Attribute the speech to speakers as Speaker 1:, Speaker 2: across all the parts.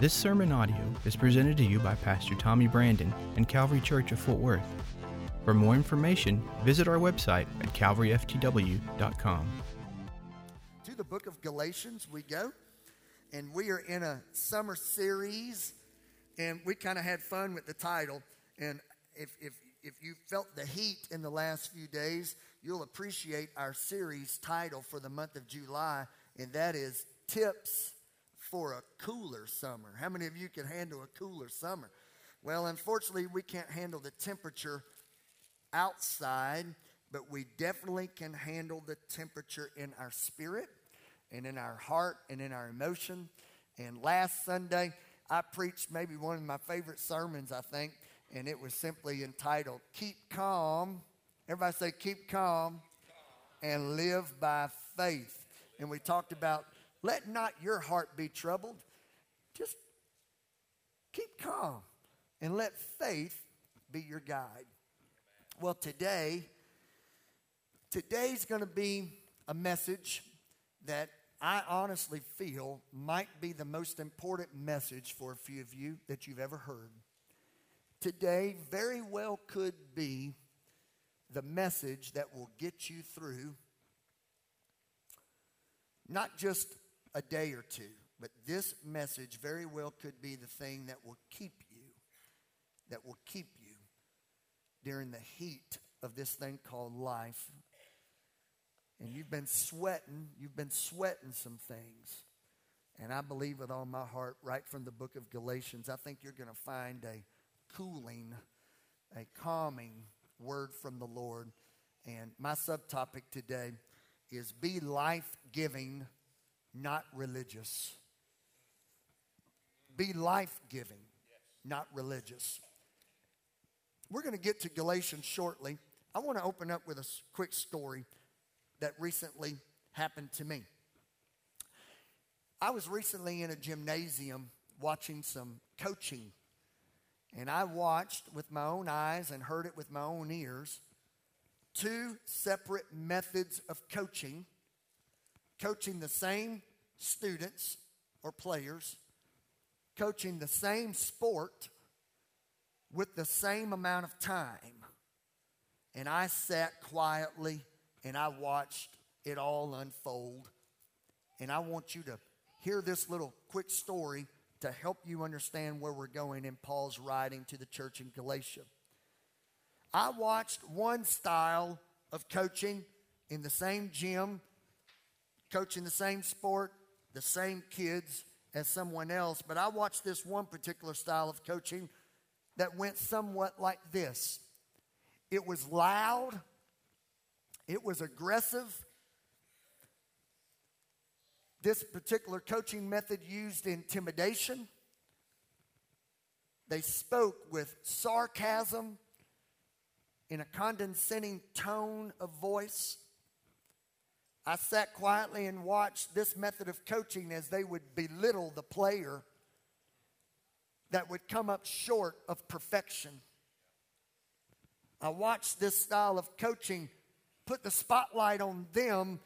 Speaker 1: This sermon audio is presented to you by Pastor Tommy Brandon and Calvary Church of Fort Worth. For more information, visit our website at calvaryftw.com.
Speaker 2: To the book of Galatians, we go, and we are in a summer series, and we kind of had fun with the title. And if, if, if you felt the heat in the last few days, you'll appreciate our series title for the month of July, and that is Tips for a cooler summer. How many of you can handle a cooler summer? Well, unfortunately, we can't handle the temperature outside, but we definitely can handle the temperature in our spirit and in our heart and in our emotion. And last Sunday, I preached maybe one of my favorite sermons, I think, and it was simply entitled Keep Calm. Everybody say, Keep Calm and Live by Faith. And we talked about let not your heart be troubled. Just keep calm and let faith be your guide. Well, today, today's going to be a message that I honestly feel might be the most important message for a few of you that you've ever heard. Today, very well could be the message that will get you through not just a day or two. But this message very well could be the thing that will keep you, that will keep you during the heat of this thing called life. And you've been sweating, you've been sweating some things. And I believe with all my heart, right from the book of Galatians, I think you're going to find a cooling, a calming word from the Lord. And my subtopic today is be life giving not religious. Be life giving, not religious. We're going to get to Galatians shortly. I want to open up with a quick story that recently happened to me. I was recently in a gymnasium watching some coaching, and I watched with my own eyes and heard it with my own ears two separate methods of coaching coaching the same students or players, coaching the same sport with the same amount of time. And I sat quietly and I watched it all unfold. And I want you to hear this little quick story to help you understand where we're going in Paul's writing to the church in Galatia. I watched one style of coaching in the same gym coaching the same sport, the same kids as someone else, but I watched this one particular style of coaching that went somewhat like this it was loud, it was aggressive. This particular coaching method used intimidation. They spoke with sarcasm in a condescending tone of voice. I sat quietly and watched this method of coaching as they would belittle the player that would come up short of perfection. I watched this style of coaching put the spotlight on them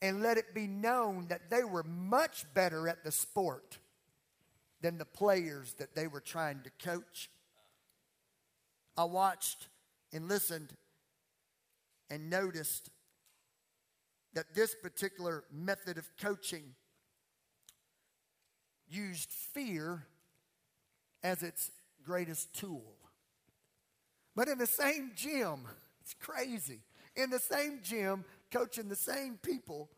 Speaker 2: and let it be known that they were much better at the sport than the players that they were trying to coach. I watched and listened and noticed that this particular method of coaching used fear as its greatest tool. But in the same gym, it's crazy. In the same gym, coaching the same people,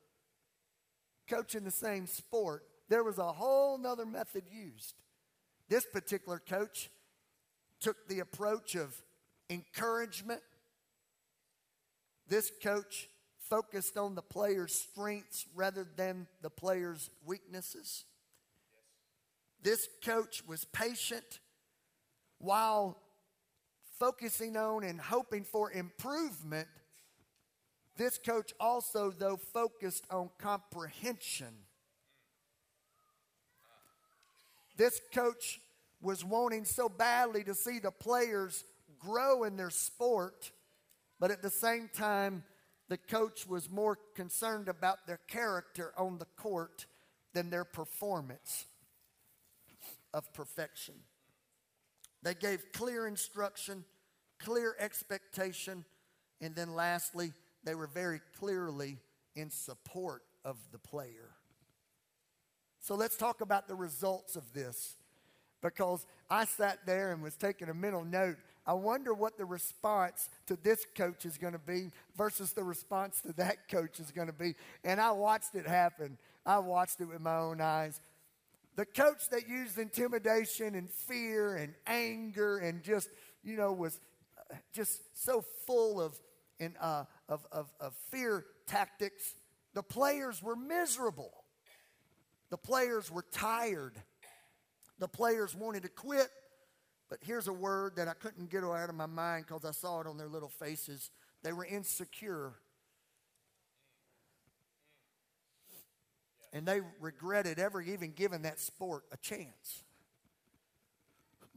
Speaker 2: coaching the same sport, there was a whole nother method used. This particular coach took the approach of encouragement. This coach focused on the player's strengths rather than the player's weaknesses. This coach was patient while focusing on and hoping for improvement. This coach also, though, focused on comprehension. This coach was wanting so badly to see the players grow in their sport, but at the same time, the coach was more concerned about their character on the court than their performance. of perfection. They gave clear instruction, clear expectation, and then lastly, they were very clearly in support of the player. So let's talk about the results of this because I sat there and was taking a mental note. I wonder what the response to this coach is going to be versus the response to that coach is going to be. And I watched it happen. I watched it with my own eyes. The coach that used intimidation and fear and anger and just, you know, was uh, just so full of, in, uh, of, of, of fear tactics, the players were miserable. The players were tired. The players wanted to quit. But here's a word that I couldn't get out of my mind because I saw it on their little faces. They were insecure. And they regretted ever even giving that sport a chance.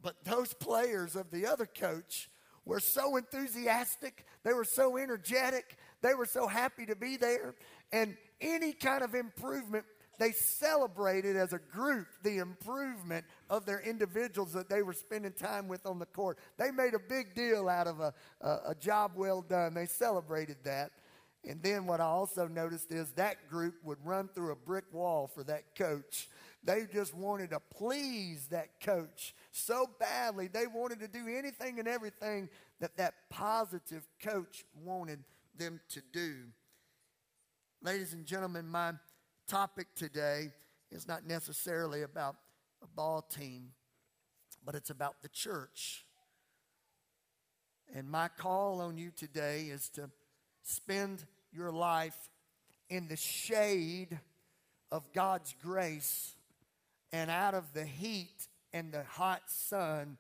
Speaker 2: But those players of the other coach were so enthusiastic, they were so energetic, they were so happy to be there. And any kind of improvement, they celebrated as a group the improvement of their individuals that they were spending time with on the court. They made a big deal out of a, a, a job well done. They celebrated that. And then what I also noticed is that group would run through a brick wall for that coach. They just wanted to please that coach so badly. They wanted to do anything and everything that that positive coach wanted them to do. Ladies and gentlemen, my topic today is not necessarily about a ball team, but it's about the church. And my call on you today is to spend your life in the shade of God's grace and out of the heat and the hot sun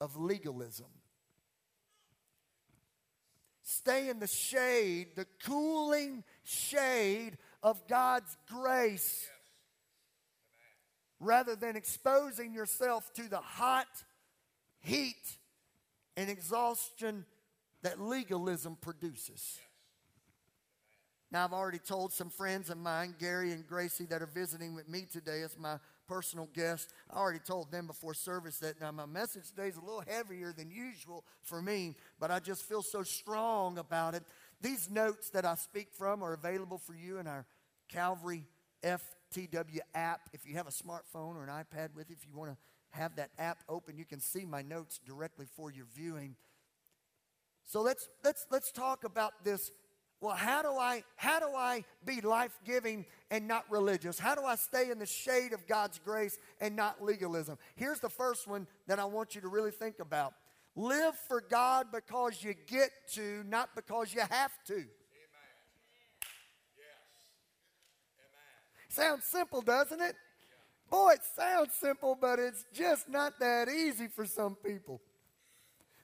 Speaker 2: of legalism. Stay in the shade, the cooling shade of God's grace, rather than exposing yourself to the hot heat and exhaustion that legalism produces. Now, I've already told some friends of mine, Gary and Gracie, that are visiting with me today as my personal guest. I already told them before service that now my message today is a little heavier than usual for me, but I just feel so strong about it. These notes that I speak from are available for you in our Calvary FTW app. If you have a smartphone or an iPad with you, if you want to have that app open, you can see my notes directly for your viewing. So let's let's let's talk about this well how do i how do i be life-giving and not religious how do i stay in the shade of god's grace and not legalism here's the first one that i want you to really think about live for god because you get to not because you have to Amen. Yes. Amen. sounds simple doesn't it boy it sounds simple but it's just not that easy for some people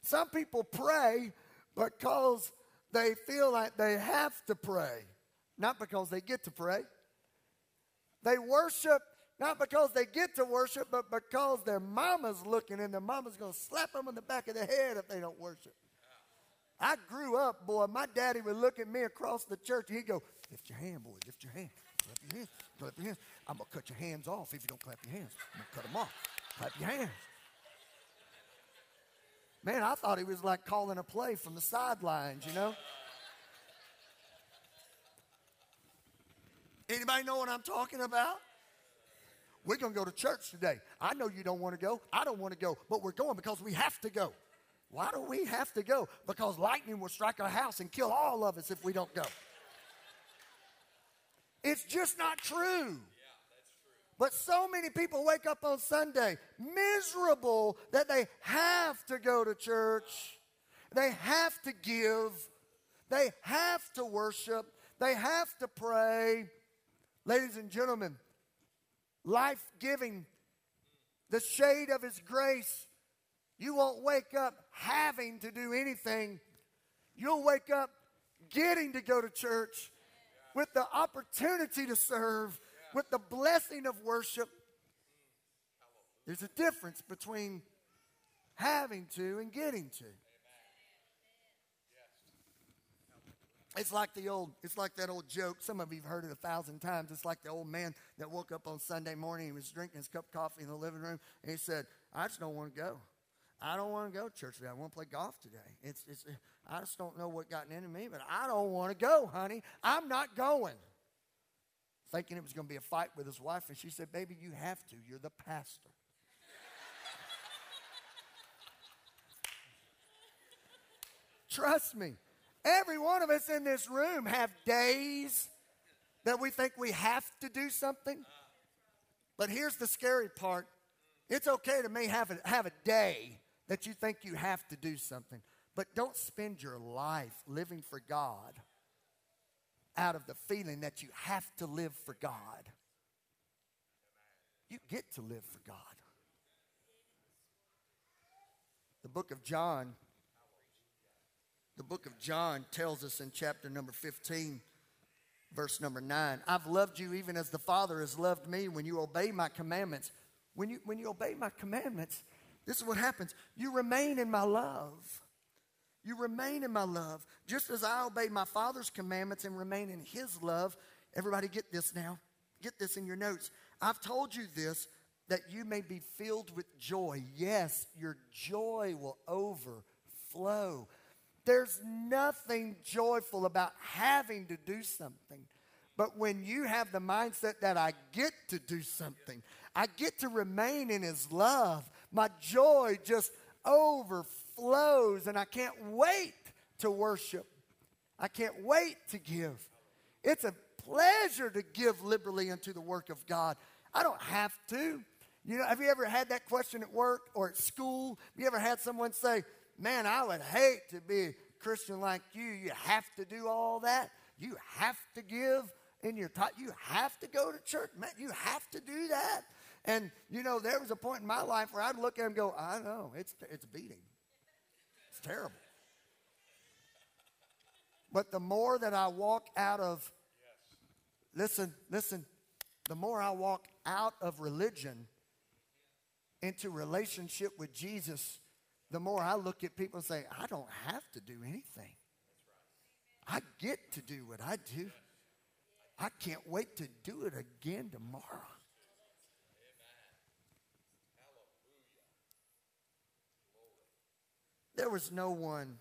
Speaker 2: some people pray because they feel like they have to pray, not because they get to pray. They worship not because they get to worship, but because their mama's looking and their mama's going to slap them in the back of the head if they don't worship. I grew up, boy, my daddy would look at me across the church and he'd go, Lift your hand, boy, lift your hand. Clap your hands. Clap your hands. I'm going to cut your hands off if you don't clap your hands. I'm going to cut them off. Clap your hands. Man, I thought he was like calling a play from the sidelines, you know? Anybody know what I'm talking about? We're going to go to church today. I know you don't want to go. I don't want to go, but we're going because we have to go. Why do we have to go? Because lightning will strike our house and kill all of us if we don't go. It's just not true. But so many people wake up on Sunday miserable that they have to go to church, they have to give, they have to worship, they have to pray. Ladies and gentlemen, life giving, the shade of His grace, you won't wake up having to do anything. You'll wake up getting to go to church with the opportunity to serve with the blessing of worship. There's a difference between having to and getting to. It's like the old, it's like that old joke. Some of you have heard it a thousand times. It's like the old man that woke up on Sunday morning. He was drinking his cup of coffee in the living room, and he said, "I just don't want to go. I don't want to go to church today. I want to play golf today. It's, it's, I just don't know what got into me, but I don't want to go, honey. I'm not going." Thinking it was going to be a fight with his wife, and she said, "Baby, you have to. You're the pastor." Trust me. Every one of us in this room have days that we think we have to do something. But here's the scary part. It's okay to me have a, have a day that you think you have to do something. But don't spend your life living for God out of the feeling that you have to live for God. You get to live for God. The book of John the book of John tells us in chapter number 15, verse number 9 I've loved you even as the Father has loved me when you obey my commandments. When you, when you obey my commandments, this is what happens. You remain in my love. You remain in my love. Just as I obey my Father's commandments and remain in his love. Everybody, get this now. Get this in your notes. I've told you this that you may be filled with joy. Yes, your joy will overflow. There's nothing joyful about having to do something. But when you have the mindset that I get to do something, I get to remain in His love, my joy just overflows, and I can't wait to worship. I can't wait to give. It's a pleasure to give liberally into the work of God. I don't have to. You know, have you ever had that question at work or at school? Have you ever had someone say, Man, I would hate to be a Christian like you. You have to do all that. You have to give in your time. You have to go to church. Man, you have to do that. And, you know, there was a point in my life where I'd look at him and go, I know, it's, it's beating. It's terrible. But the more that I walk out of, listen, listen, the more I walk out of religion into relationship with Jesus, the more I look at people and say, I don't have to do anything. I get to do what I do. I can't wait to do it again tomorrow. There was no one,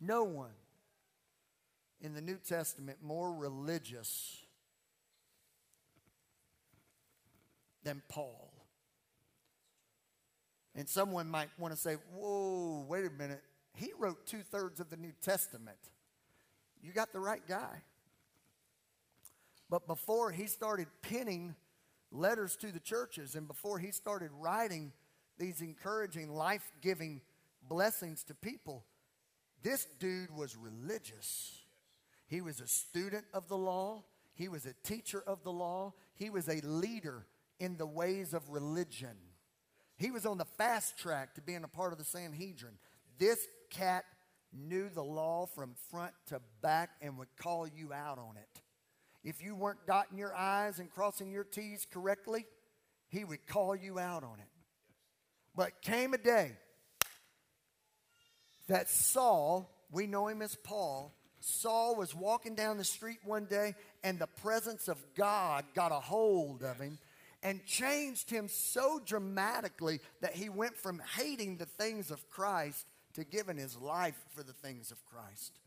Speaker 2: no one in the New Testament more religious than Paul. And someone might want to say, whoa, wait a minute. He wrote two thirds of the New Testament. You got the right guy. But before he started penning letters to the churches and before he started writing these encouraging, life giving blessings to people, this dude was religious. He was a student of the law, he was a teacher of the law, he was a leader in the ways of religion. He was on the fast track to being a part of the Sanhedrin. This cat knew the law from front to back and would call you out on it. If you weren't dotting your I's and crossing your T's correctly, he would call you out on it. But came a day that Saul, we know him as Paul, Saul was walking down the street one day and the presence of God got a hold of him and changed him so dramatically that he went from hating the things of Christ to giving his life for the things of Christ.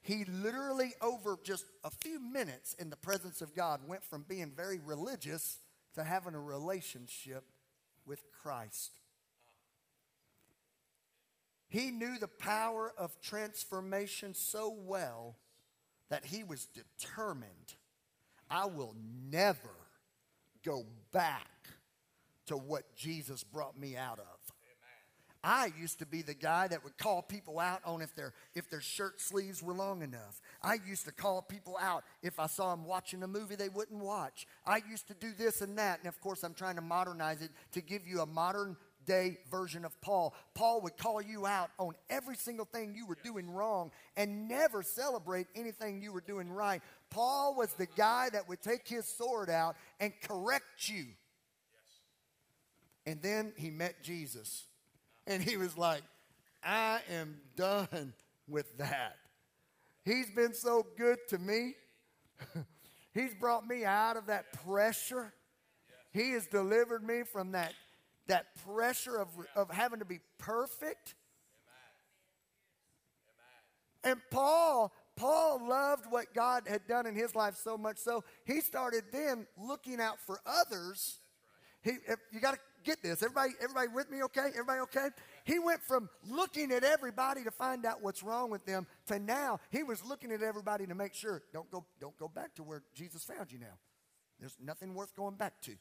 Speaker 2: He literally, over just a few minutes in the presence of God, went from being very religious to having a relationship with Christ. He knew the power of transformation so well that he was determined I will never go back to what Jesus brought me out of. I used to be the guy that would call people out on if their if their shirt sleeves were long enough. I used to call people out if I saw them watching a movie they wouldn't watch. I used to do this and that, and of course I'm trying to modernize it to give you a modern day version of Paul. Paul would call you out on every single thing you were doing wrong and never celebrate anything you were doing right. Paul was the guy that would take his sword out and correct you. And then he met Jesus. And he was like, I am done with that. He's been so good to me. He's brought me out of that pressure. He has delivered me from that, that pressure of, of having to be perfect. And Paul, Paul loved what God had done in his life so much so he started then looking out for others. He, you got to get this. Everybody, everybody with me? Okay, everybody okay? He went from looking at everybody to find out what's wrong with them to now he was looking at everybody to make sure don't go, don't go back to where Jesus found you now. There's nothing worth going back to.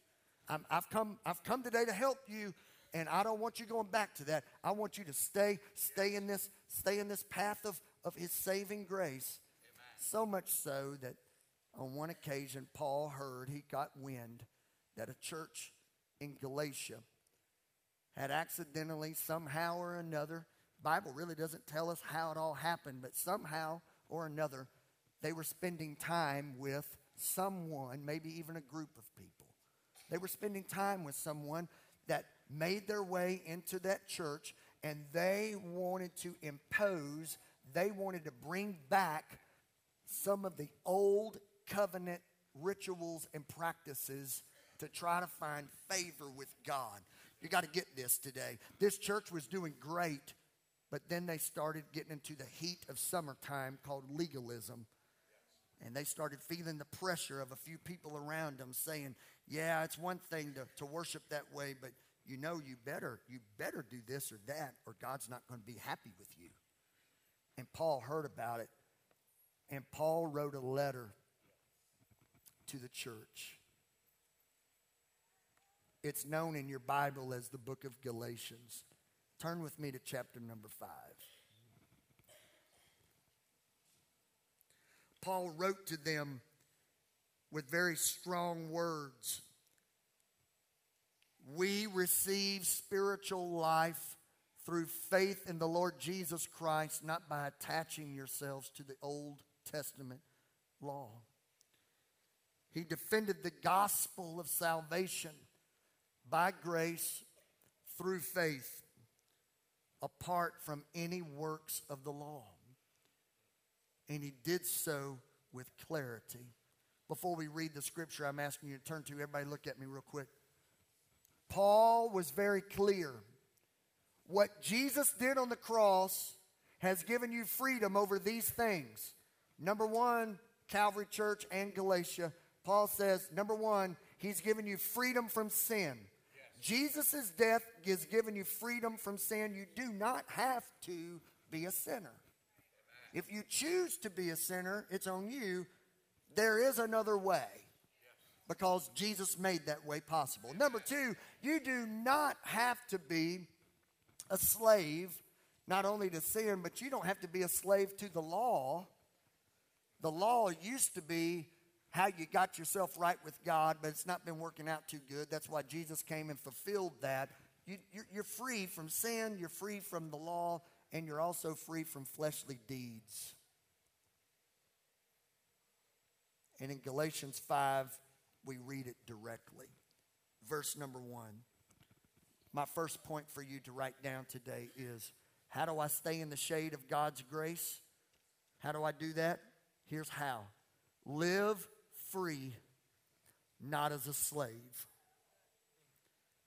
Speaker 2: I have come, I've come today to help you, and I don't want you going back to that. I want you to stay, stay in this, stay in this path of, of his saving grace. Amen. So much so that on one occasion, Paul heard, he got wind that a church in Galatia had accidentally, somehow or another, Bible really doesn't tell us how it all happened, but somehow or another, they were spending time with someone, maybe even a group of people. They were spending time with someone that made their way into that church and they wanted to impose, they wanted to bring back some of the old covenant rituals and practices to try to find favor with God. You got to get this today. This church was doing great, but then they started getting into the heat of summertime called legalism. And they started feeling the pressure of a few people around them saying, Yeah, it's one thing to, to worship that way, but you know you better, you better do this or that, or God's not going to be happy with you. And Paul heard about it. And Paul wrote a letter to the church. It's known in your Bible as the book of Galatians. Turn with me to chapter number five. Paul wrote to them with very strong words. We receive spiritual life through faith in the Lord Jesus Christ, not by attaching yourselves to the Old Testament law. He defended the gospel of salvation by grace through faith apart from any works of the law. And he did so with clarity. Before we read the scripture, I'm asking you to turn to, everybody look at me real quick. Paul was very clear. What Jesus did on the cross has given you freedom over these things. Number one, Calvary Church and Galatia. Paul says, number one, he's given you freedom from sin. Jesus' death has given you freedom from sin. You do not have to be a sinner. If you choose to be a sinner, it's on you. There is another way because Jesus made that way possible. Number two, you do not have to be a slave not only to sin, but you don't have to be a slave to the law. The law used to be how you got yourself right with God, but it's not been working out too good. That's why Jesus came and fulfilled that. You, are free from sin, you're free from the law, and you're also free from fleshly deeds. And in Galatians 5, we read it directly. Verse number one. My first point for you to write down today is how do I stay in the shade of God's grace? How do I do that? Here's how live free, not as a slave.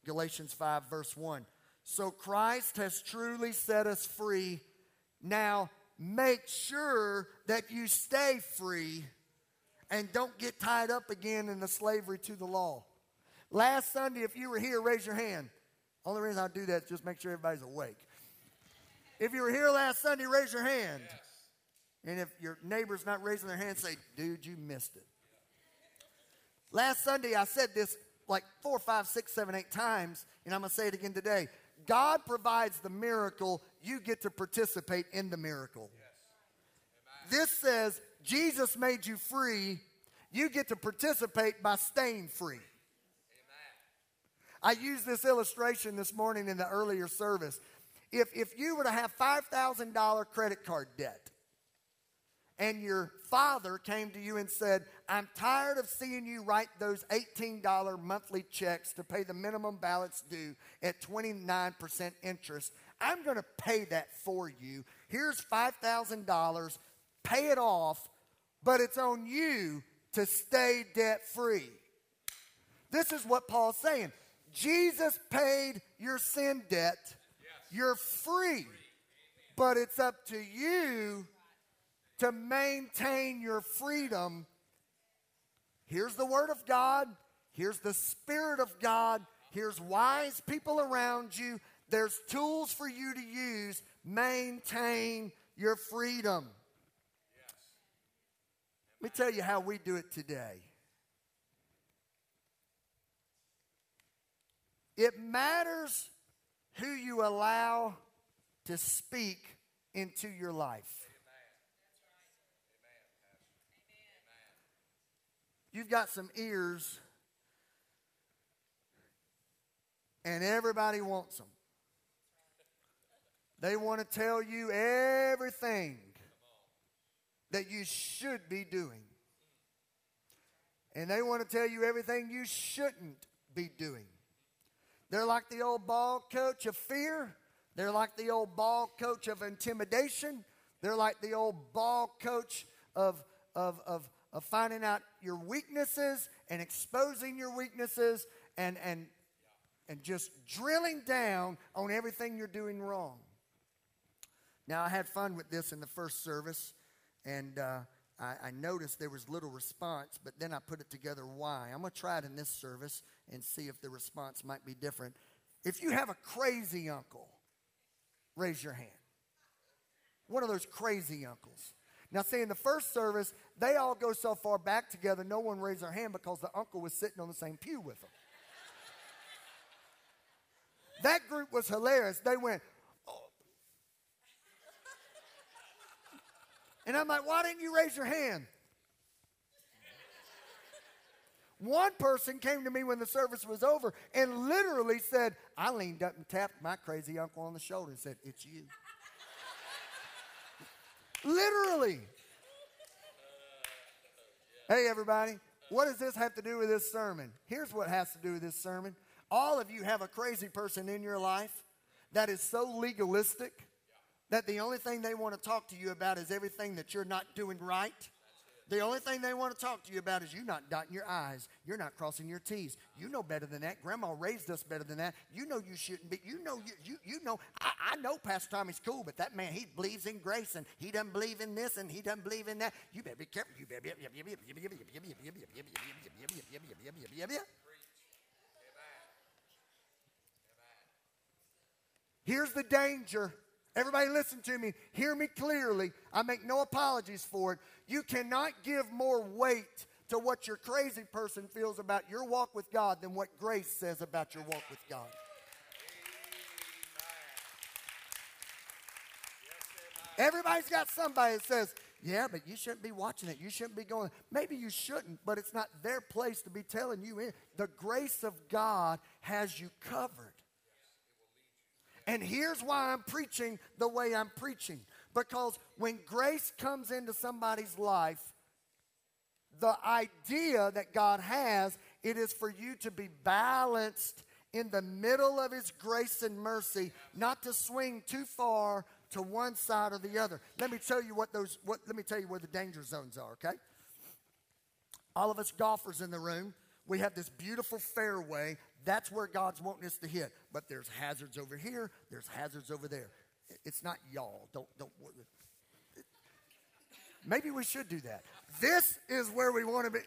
Speaker 2: Galatians 5, verse 1. So Christ has truly set us free. Now make sure that you stay free and don't get tied up again in the slavery to the law. Last Sunday, if you were here, raise your hand. Only reason I do that is just make sure everybody's awake. If you were here last Sunday, raise your hand. Yes. And if your neighbor's not raising their hand, say, dude, you missed it. Last Sunday, I said this like four, five, six, seven, eight times, and I'm going to say it again today. God provides the miracle, you get to participate in the miracle. Yes. This says Jesus made you free, you get to participate by staying free. I used this illustration this morning in the earlier service. If, if you were to have $5,000 credit card debt, and your father came to you and said, I'm tired of seeing you write those $18 monthly checks to pay the minimum balance due at 29% interest. I'm going to pay that for you. Here's $5,000. pay it off, but it's on you to stay debt free. This is what Paul's saying. Jesus paid your sin debt. You're free. But it's up to you to maintain your freedom. Here's the Word of God. Here's the Spirit of God. Here's wise people around you. There's tools for you to use. Maintain your freedom. Let me tell you how we do it today. It matters who you allow to speak into your life. You've got some ears, and everybody wants them. They want to tell you everything that you should be doing. And they want to tell you everything you shouldn't be doing. They're like the old ball coach of fear. They're like the old ball coach of intimidation. They're like the old ball coach of, of, of, of finding out your weaknesses and exposing your weaknesses and, and, and just drilling down on everything you're doing wrong. Now, I had fun with this in the first service, and uh, I, I, noticed there was little response, but then I put it together why. I'm going to try it in this service and see if the response might be different. If you have a crazy uncle, raise your hand. One of those crazy uncles. Now, see, in the first service, they all go so far back together, no one raised their hand because the uncle was sitting on the same pew with them. that group was hilarious. They went, And I'm like, why didn't you raise your hand? One person came to me when the service was over and literally said, I leaned up and tapped my crazy uncle on the shoulder and said, It's you. literally. Hey, everybody, what does this have to do with this sermon? Here's what has to do with this sermon. All of you have a crazy person in your life that is so legalistic that the only thing they want to talk to you about is everything that you're not doing right. The only thing they want to talk to you about is you not dotting your I's. You're not crossing your T's. You know better than that. Grandma raised us better than that. You know you shouldn't be. You know you you, you know. I, I know Pastor Tommy's cool, but that man he believes in grace and he doesn't believe in this and he doesn't believe in that. You better be careful. You better be. Here's the danger Everybody, listen to me. Hear me clearly. I make no apologies for it. You cannot give more weight to what your crazy person feels about your walk with God than what grace says about your walk with God. Everybody's got somebody that says, yeah, but you shouldn't be watching it. You shouldn't be going. Maybe you shouldn't, but it's not their place to be telling you. The grace of God has you covered. And here's why I'm preaching the way I'm preaching. Because when grace comes into somebody's life, the idea that God has, it is for you to be balanced in the middle of his grace and mercy, not to swing too far to one side or the other. Let me tell you what those what let me tell you where the danger zones are, okay? All of us golfers in the room, we have this beautiful fairway that's where God's wanting us to hit. But there's hazards over here, there's hazards over there. It's not y'all. Don't, don't. Maybe we should do that. This is where we want to be.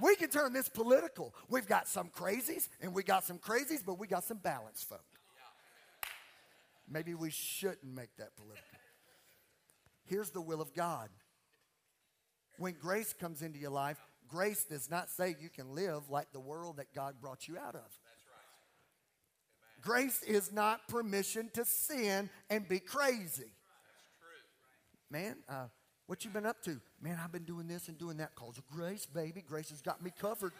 Speaker 2: We can turn this political. We've got some crazies and we got some crazies, but we got some balanced folk. Maybe we shouldn't make that political. Here's the will of God. When grace comes into your life, grace does not say you can live like the world that God brought you out of. Grace is not permission to sin and be crazy. Man, uh, what you been up to? Man, I've been doing this and doing that. Calls of grace, baby. Grace has got me covered.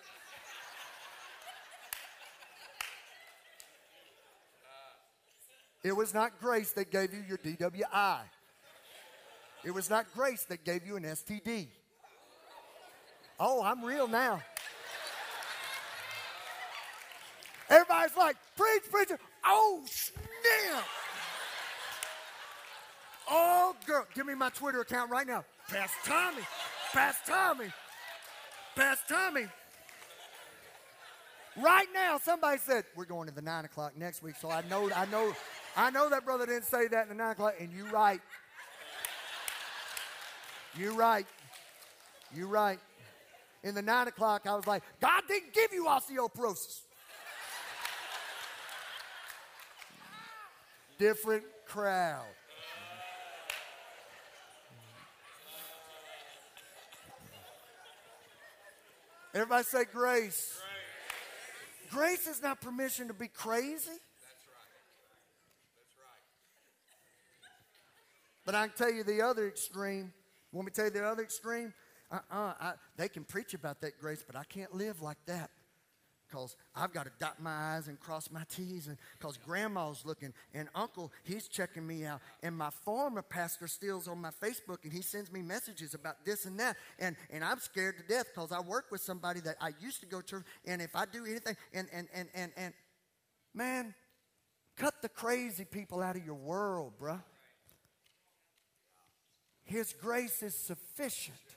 Speaker 2: It was not grace that gave you your DWI. It was not grace that gave you an STD. Oh, I'm real now. Everybody's like, preach, preacher. Oh, snap. Oh, girl, give me my Twitter account right now. Pass Tommy. Pass Tommy. Pass Tommy. Right now, somebody said, We're going to the nine o'clock next week. So I know, I know, I know that brother didn't say that in the nine o'clock, and you're right. You're right. You're right. In the nine o'clock, I was like, God didn't give you osteoporosis. Different crowd. Everybody say grace. grace. Grace is not permission to be crazy. That's right. That's right. But I can tell you the other extreme. Want me tell you the other extreme? Uh-uh. they can preach about that grace, but I can't live like that because I've got to dot my I's and cross my T's, and because grandma's looking, and uncle, he's checking me out, and my former pastor steals on my Facebook, and he sends me messages about this and that, and, and I'm scared to death because I work with somebody that I used to go to, and if I do anything, and, and, and, and, and man, cut the crazy people out of your world, bruh. His grace is sufficient.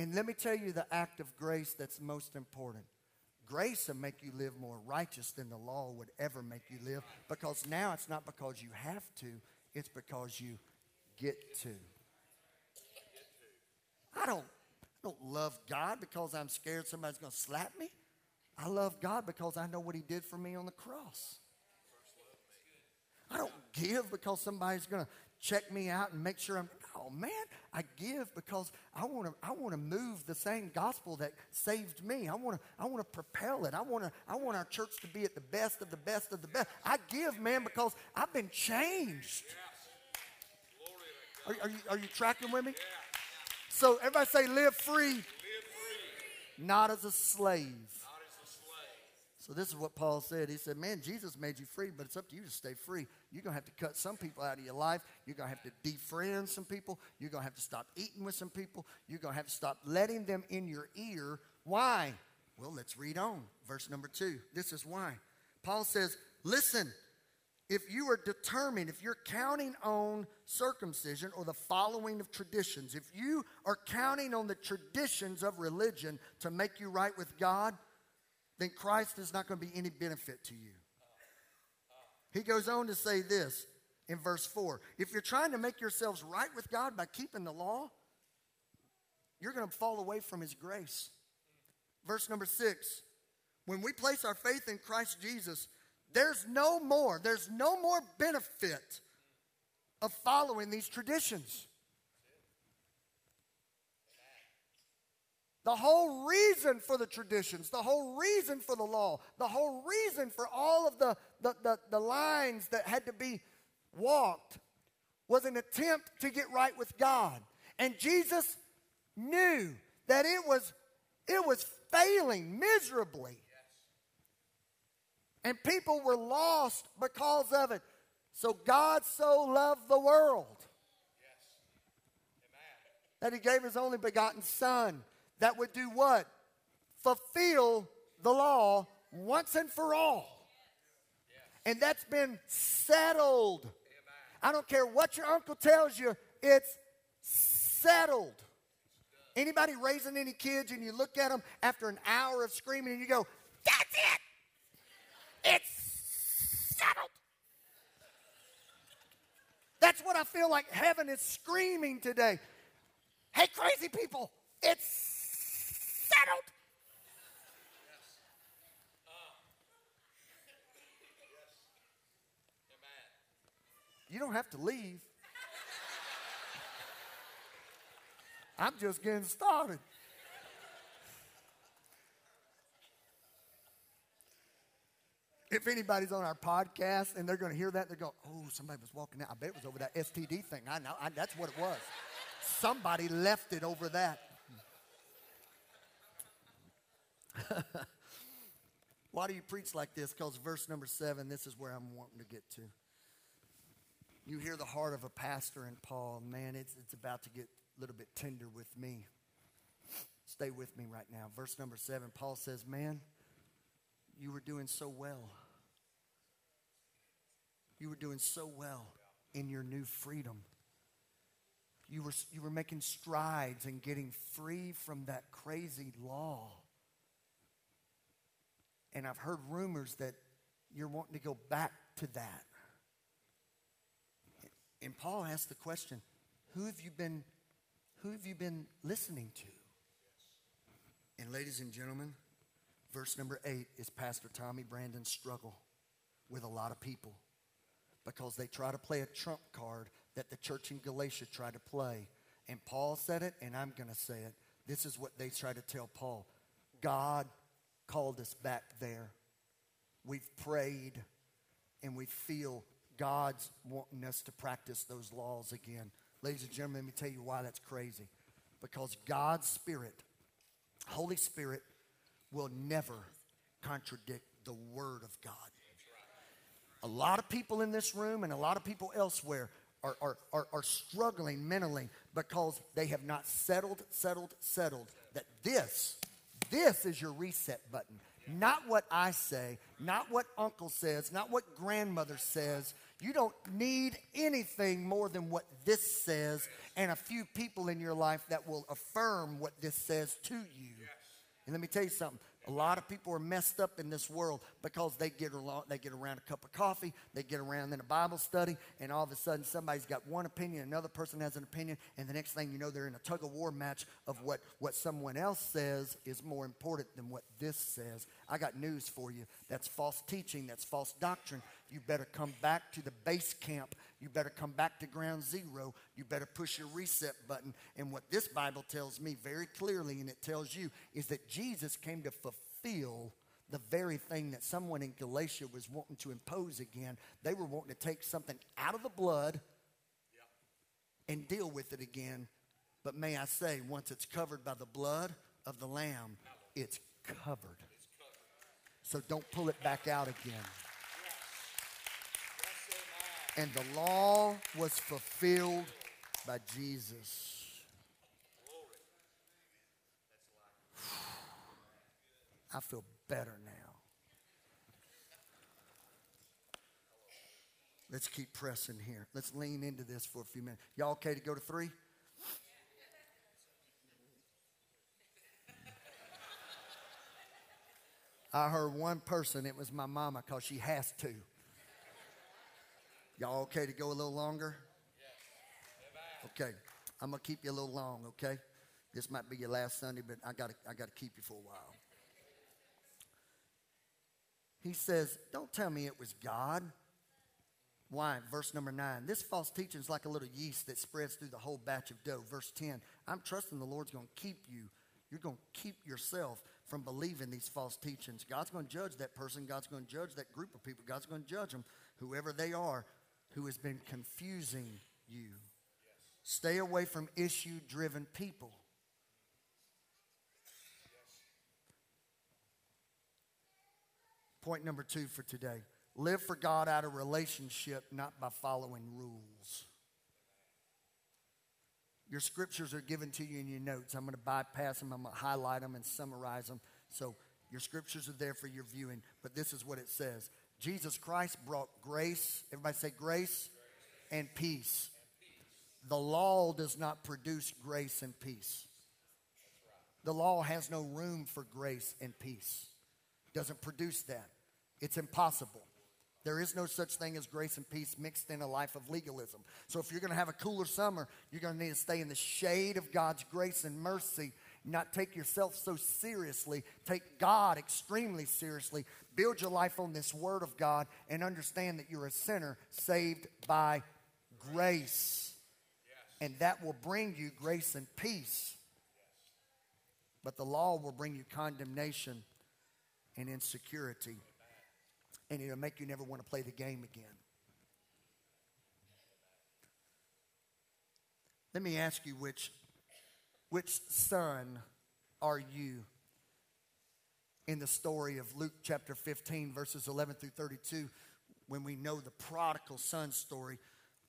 Speaker 2: And let me tell you the act of grace that's most important. Grace will make you live more righteous than the law would ever make you live because now it's not because you have to, it's because you get to. I don't, I don't love God because I'm scared somebody's going to slap me. I love God because I know what He did for me on the cross. I don't give because somebody's going to check me out and make sure I'm. Oh man, I give because I want to. I want to move the same gospel that saved me. I want to. I want to propel it. I want to. I want our church to be at the best of the best of the best. I give, man, because I've been changed. Are, are you Are you tracking with me? So everybody say, live free, live free. not as a slave. So this is what Paul said. He said, Man, Jesus made you free, but it's up to you to stay free. You're going to have to cut some people out of your life. You're going to have to defriend some people. You're going to have to stop eating with some people. You're going to have to stop letting them in your ear. Why? Well, let's read on. Verse number two. This is why. Paul says, Listen, if you are determined, if you're counting on circumcision or the following of traditions, if you are counting on the traditions of religion to make you right with God, then Christ is not going to be any benefit to you. He goes on to say this in verse 4 If you're trying to make yourselves right with God by keeping the law, you're going to fall away from His grace. Verse number 6 When we place our faith in Christ Jesus, there's no more, there's no more benefit of following these traditions. The whole reason for the traditions, the whole reason for the law, the whole reason for all of the, the, the, the, lines that had to be walked was an attempt to get right with God. And Jesus knew that it was, it was failing miserably. And people were lost because of it. So God so loved the world that he gave his only begotten Son that would do what? Fulfill the law once and for all. And that's been settled. I don't care what your uncle tells you, it's settled. Anybody raising any kids and you look at them after an hour of screaming and you go, that's it. It's settled. That's what I feel like heaven is screaming today. Hey, crazy people, it's You don't have to leave. I'm just getting started. If anybody's on our podcast and they're going to hear that, they go, "Oh, somebody was walking out. I bet it was over that STD thing. I know. I, that's what it was. Somebody left it over that." Why do you preach like this? Because verse number seven, this is where I'm wanting to get to. You hear the heart of a pastor in Paul. Man, it's, it's about to get a little bit tender with me. Stay with me right now. Verse number seven, Paul says, Man, you were doing so well. You were doing so well. in your new freedom. You were, you were making strides and getting free from that crazy law. And I've heard rumors that you're wanting to go back to that. And Paul asked the question, who have you been who have you been listening to? And ladies and gentlemen, verse number 8 is Pastor Tommy Brandon's struggle with a lot of people because they try to play a trump card that the church in Galatia tried to play. And Paul said it, and I'm going to say it. This is what they try to tell Paul God called us back there. We've prayed, and we feel God's wanting us to practice those laws again. Ladies and gentlemen, let me tell you why that's crazy. Because God's Spirit, Holy Spirit, will never contradict the Word of God. A lot of people in this room and a lot of people elsewhere are, are, are, are, struggling mentally because they have not settled, settled, settled that this, this is your reset button. Not what I say, not what uncle says, not what grandmother says. You don't need anything more than what this says and a few people in your life that will affirm what this says to you. And let me tell you something a lot of people are messed up in this world because they get, along, they get around a cup of coffee, they get around in a Bible study, and all of a sudden somebody's got one opinion, another person has an opinion, and the next thing you know, they're in a tug of war match of what, what someone else says is more important than what this says. I got news for you. That's false teaching, that's false doctrine. You better come back to the base camp. You better come back to ground zero. You better push your reset button. And what this Bible tells me very clearly, and it tells you, is that Jesus came to fulfill the very thing that someone in Galatia was wanting to impose again. They were wanting to take something out of the blood and deal with it again. But may I say, once it's covered by the blood of the Lamb, it's covered. So don't pull it back out again. And the law was fulfilled by Jesus. I feel better now. Let's keep pressing here. Let's lean into this for a few minutes. Y'all okay to go to three? I heard one person, it was my mama, because she has to. Y'all okay to go a little longer? Okay. I'm going to keep you a little long, okay? This might be your last Sunday, but I got I got to keep you for a while. He says, Don't tell me it was God. Why? Verse number nine. This false teaching is like a little yeast that spreads through the whole batch of dough. Verse 10. I'm trusting the Lord's going to keep you. You're going to keep yourself from believing these false teachings. God's going to judge that person. God's going to judge that group of people. God's going to judge them, whoever they are who has been confusing you. Stay away from issue driven people. Point number two for today live for God out of relationship, not by following rules. Your scriptures are given to you in your notes. I'm going to bypass them, I'm going to highlight them and summarize them. So your scriptures are there for your viewing, but this is what it says Jesus Christ brought grace. Everybody say grace and peace. The law does not produce grace and peace. The law has no room for grace and peace. Doesn't produce that. It's impossible. There is no such thing as grace and peace mixed in a life of legalism. So if you're going to have a cooler summer, you're going to need to stay in the shade of God's grace and mercy not take yourself so seriously. Take God extremely seriously. Build your life on this Word of God and understand that you're a sinner saved by grace. And that will bring you grace and peace. But the law will bring you condemnation and insecurity. And it'll make you never want to play the game again. Let me ask you which which son are you? In the story of Luke chapter 15, verses 11 through 32, when we know the prodigal son story,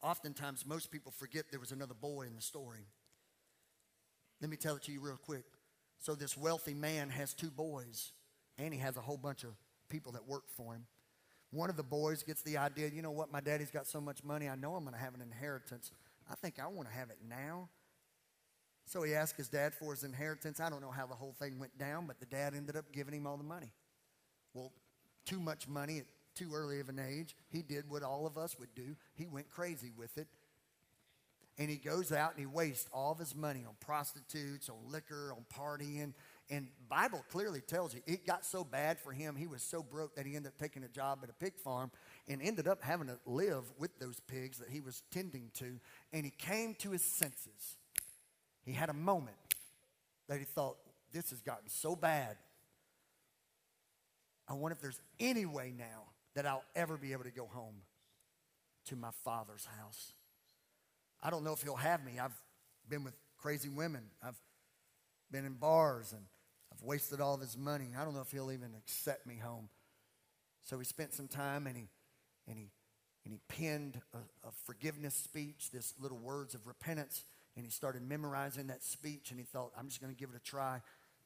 Speaker 2: oftentimes most people forget there was another boy in the story. Let me tell it to you real quick. So, this wealthy man has two boys, and he has a whole bunch of people that work for him. one of the boys gets the idea, you know what, my daddy's got so much money, I know I'm going to have an inheritance. I think I want to have it now. So he asked his dad for his inheritance. I don't know how the whole thing went down, but the dad ended up giving him all the money. Well, too much money at too early of an age. He did what all of us would do. He went crazy with it. And he goes out and he wastes all of his money on prostitutes, on liquor, on partying. And Bible clearly tells you it got so bad for him, he was so broke that he ended up taking a job at a pig farm and ended up having to live with those pigs that he was tending to. And he came to his senses. He had a moment that he thought, this has gotten so bad. I wonder if there's any way now that I'll ever be able to go home to my father's house. I don't know if he'll have me. I've been with crazy women. I've been in bars and I've wasted all of his money. I don't know if he'll even accept me home. So he spent some time and he and he and he penned a, a forgiveness speech, this little words of repentance, and he started memorizing that speech and he thought, I'm just going to give it a try.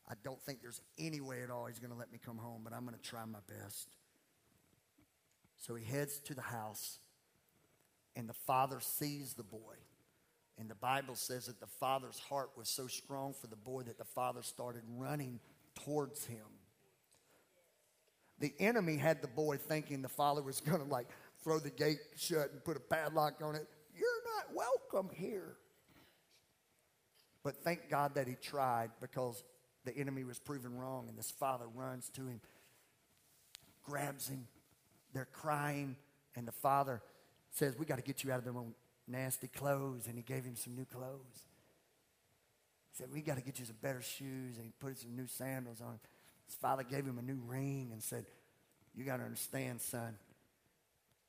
Speaker 2: I don't think there's any way at all he's going to let me come home, but I'm going to try my best. So he heads to the house, and the father sees the boy. And the Bible says that the father's heart was so strong for the boy that the father started running towards him. The enemy had the boy thinking the father was going to like throw the gate shut and put a padlock on it. You're not welcome here. But thank God that he tried because the enemy was proven wrong. And this father runs to him, grabs him. They're crying. And the father says, We got to get you out of them nasty clothes. And he gave him some new clothes. He said, We got to get you some better shoes. And he put some new sandals on. His father gave him a new ring and said, You got to understand, son.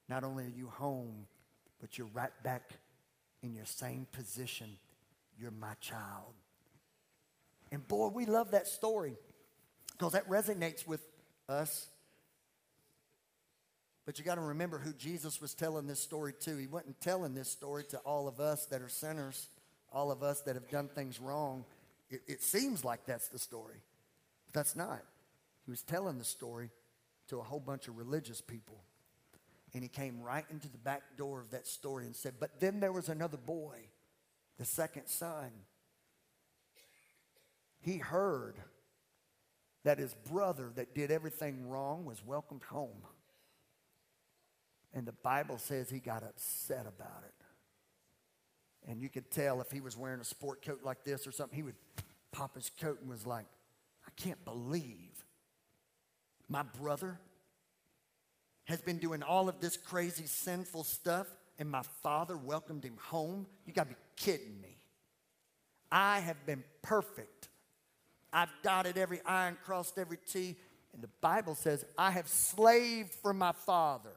Speaker 2: Not only are you home, but you're right back in your same position. You're my child. And boy, we love that story because that resonates with us. But you got to remember who Jesus was telling this story to. He wasn't telling this story to all of us that are sinners, all of us that have done things wrong. It, it seems like that's the story, but that's not. He was telling the story to a whole bunch of religious people. And he came right into the back door of that story and said, But then there was another boy, the second son he heard that his brother that did everything wrong was welcomed home. And the Bible says he got upset about it. And you could tell if he was wearing a sport coat like this or something, he would pop his coat and was like, I can't believe my brother has been doing all of this crazy, sinful stuff, and my father welcomed him home. You got to be kidding me. I have been perfect I've dotted every I and crossed every T. And the Bible says, I have slaved for my Father.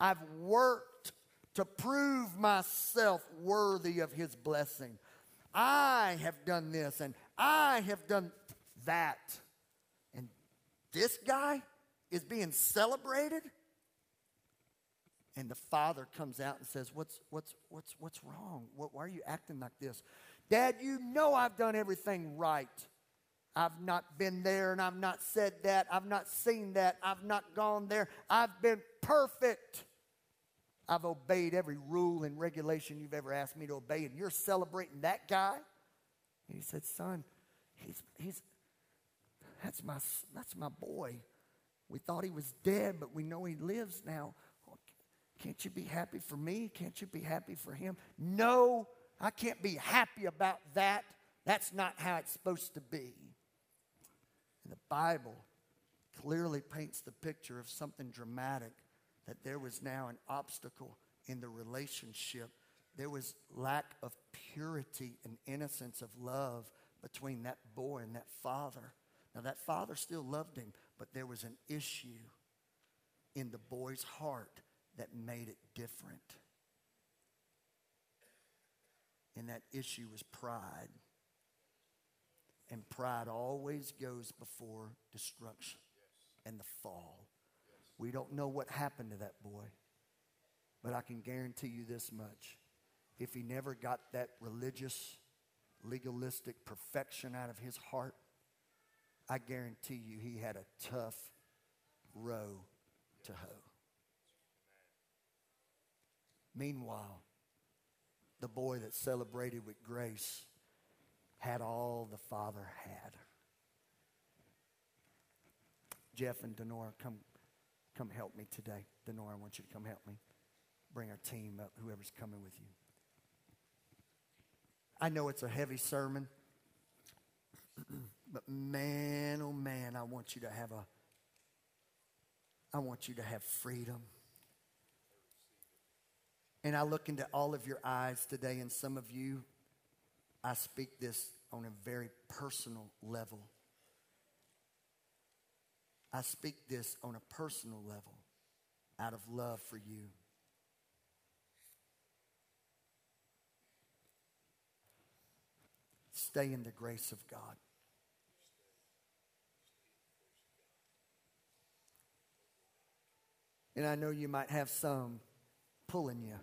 Speaker 2: I've worked to prove myself worthy of his blessing. I have done this and I have done that. And this guy is being celebrated. And the father comes out and says, What's, what's, what's, what's wrong? What, why are you acting like this? Dad, you know I've done everything right. I've not been there and I've not said that. I've not seen that. I've not gone there. I've been perfect. I've obeyed every rule and regulation you've ever asked me to obey, and you're celebrating that guy? And he said, Son, he's, he's, that's, my, that's my boy. We thought he was dead, but we know he lives now. Can't you be happy for me? Can't you be happy for him? No, I can't be happy about that. That's not how it's supposed to be. And the Bible clearly paints the picture of something dramatic that there was now an obstacle in the relationship. There was lack of purity and innocence of love between that boy and that father. Now, that father still loved him, but there was an issue in the boy's heart that made it different. And that issue was pride. And pride always goes before destruction and the fall. We don't know what happened to that boy, but I can guarantee you this much. If he never got that religious, legalistic perfection out of his heart, I guarantee you he had a tough row to hoe. Meanwhile, the boy that celebrated with grace had all the father had. Jeff and Denora, come, come help me today. Denora, I want you to come help me. Bring our team up, whoever's coming with you. I know it's a heavy sermon, but man, oh man, I want you to have a, I want you to have freedom. And I look into all of your eyes today, and some of you, I speak this on a very personal level. I speak this on a personal level out of love for you. Stay in the grace of God. And I know you might have some pulling you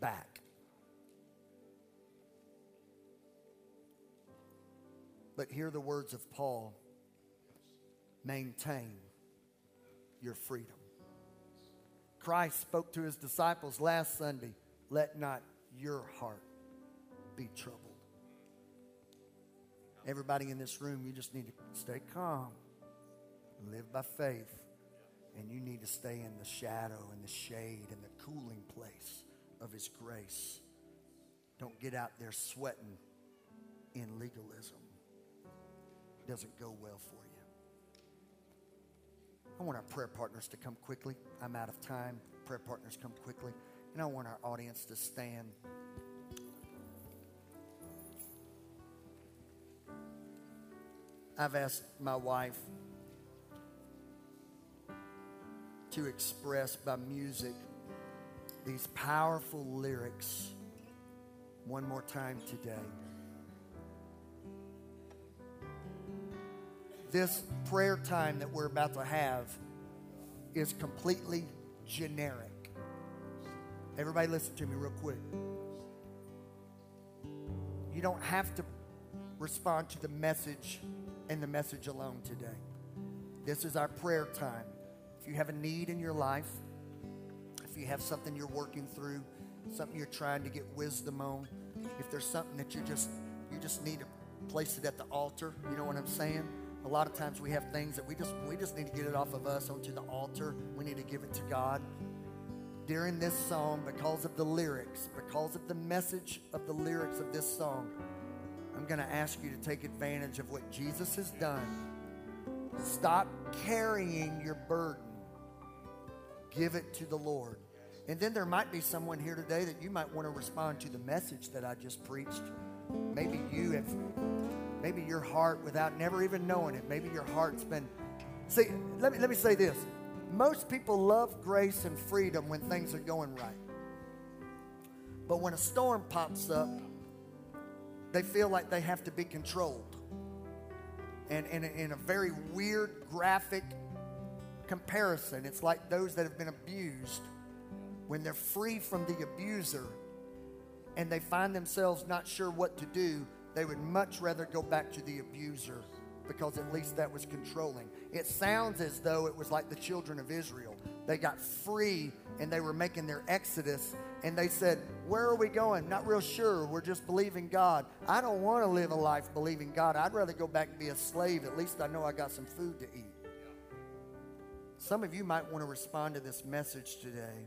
Speaker 2: back. But hear the words of Paul maintain your freedom. Christ spoke to his disciples last Sunday let not your heart be troubled. Everybody in this room, you just need to stay calm, live by faith, and you need to stay in the shadow and the shade and the cooling place of his grace. Don't get out there sweating in legalism. It doesn't go well for you. I want our prayer partners to come quickly. I'm out of time. Prayer partners come quickly. And I want our audience to stand. I've asked my wife to express by music these powerful lyrics one more time today. this prayer time that we're about to have is completely generic. Everybody, listen to me real quick. You don't have to respond to the message and the message alone today. This is our prayer time. If you have a need in your life, if you have something you're working through, something you're trying to get wisdom on, if there's something that you just you just need to place it at the altar, you know what I'm saying? A lot of times we have things that we just we just need to get it off of us onto the altar. We need to give it to God. During this song, because of the lyrics, because of the message of the lyrics of this song, I'm going to ask you to take advantage of what Jesus has done. Stop carrying your burden. Give it to the Lord. And then there might be someone here today that you might want to respond to the message that I just preached. Maybe you have Maybe your heart, without never even knowing it, maybe your heart's been. See, let me, let me say this. Most people love grace and freedom when things are going right. But when a storm pops up, they feel like they have to be controlled. And in a very weird, graphic comparison, it's like those that have been abused, when they're free from the abuser and they find themselves not sure what to do, they would much rather go back to the abuser because at least that was controlling. It sounds as though it was like the children of Israel. They got free and they were making their exodus and they said, Where are we going? Not real sure. We're just believing God. I don't want to live a life believing God. I'd rather go back and be a slave. At least I know I got some food to eat. Some of you might want to respond to this message today.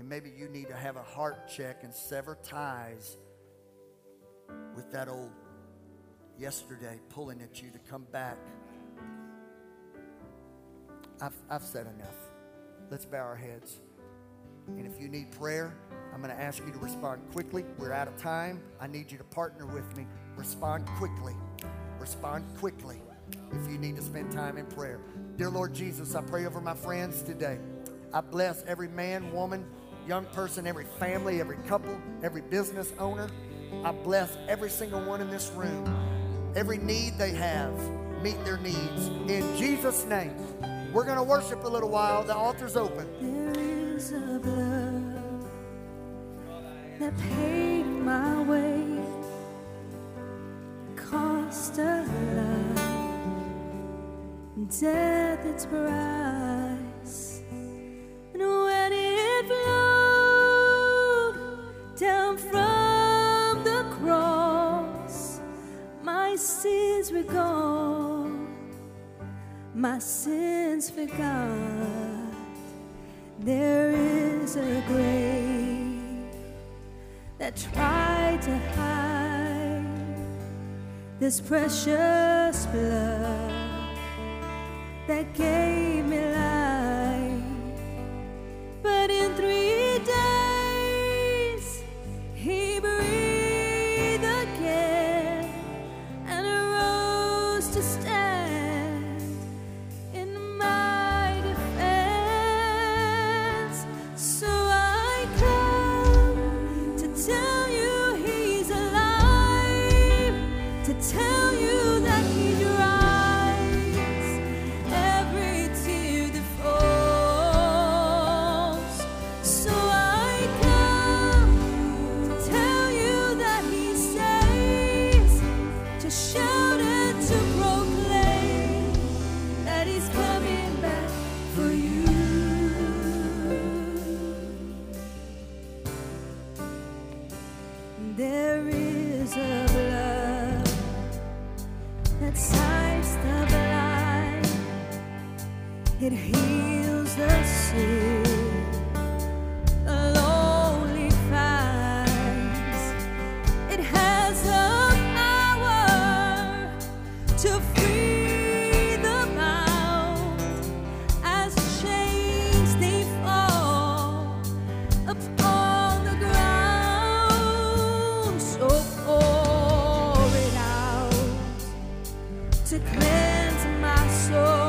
Speaker 2: And maybe you need to have a heart check and sever ties with that old yesterday pulling at you to come back. I've, I've said enough. Let's bow our heads. And if you need prayer, I'm going to ask you to respond quickly. We're out of time. I need you to partner with me. Respond quickly. Respond quickly if you need to spend time in prayer. Dear Lord Jesus, I pray over my friends today. I bless every man, woman, young person, every family, every couple, every business owner. I bless every single one in this room. Every need they have, meet their needs. In Jesus' name. We're going to worship a little while. The altar's open.
Speaker 3: There is a blood that paid my way, cost a life, death its price. my sins forgot. There is a grave that tried to hide this precious blood that gave me to cleanse my soul.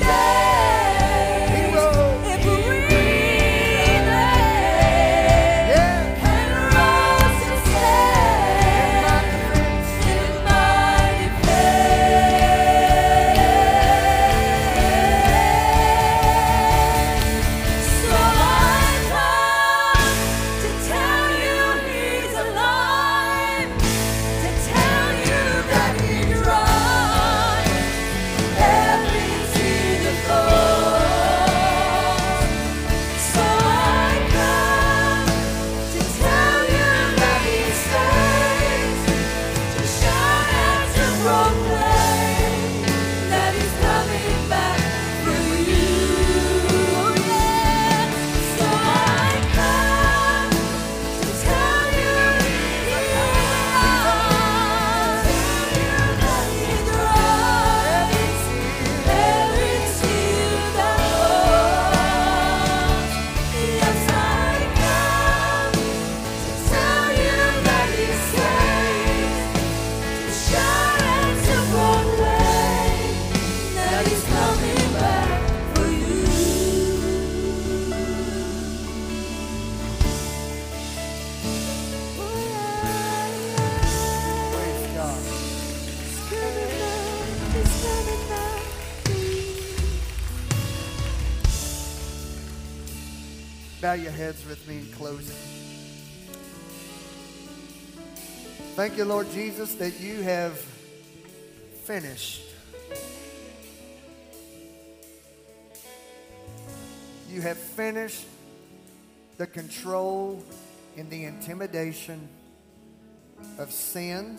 Speaker 3: Three
Speaker 2: Thank you, Lord Jesus, that you have finished. You have finished the control and the intimidation of sin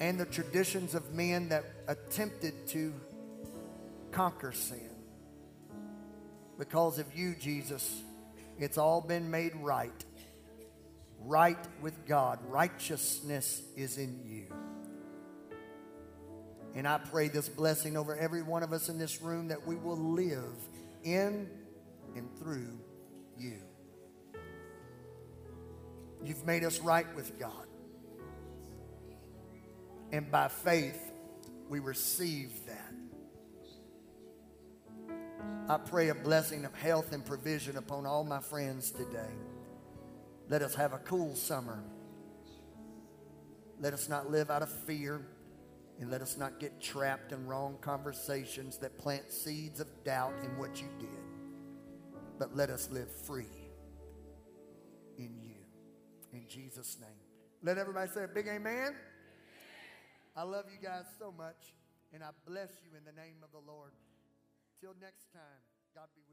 Speaker 2: and the traditions of men that attempted to conquer sin. Because of you, Jesus, it's all been made right. Right with God. Righteousness is in you. And I pray this blessing over every one of us in this room that we will live in and through you. You've made us right with God. And by faith, we receive that. I pray a blessing of health and provision upon all my friends today. Let us have a cool summer. Let us not live out of fear. And let us not get trapped in wrong conversations that plant seeds of doubt in what you did. But let us live free in you. In Jesus' name. Let everybody say a big amen. I love you guys so much. And I bless you in the name of the Lord. Till next time, God be.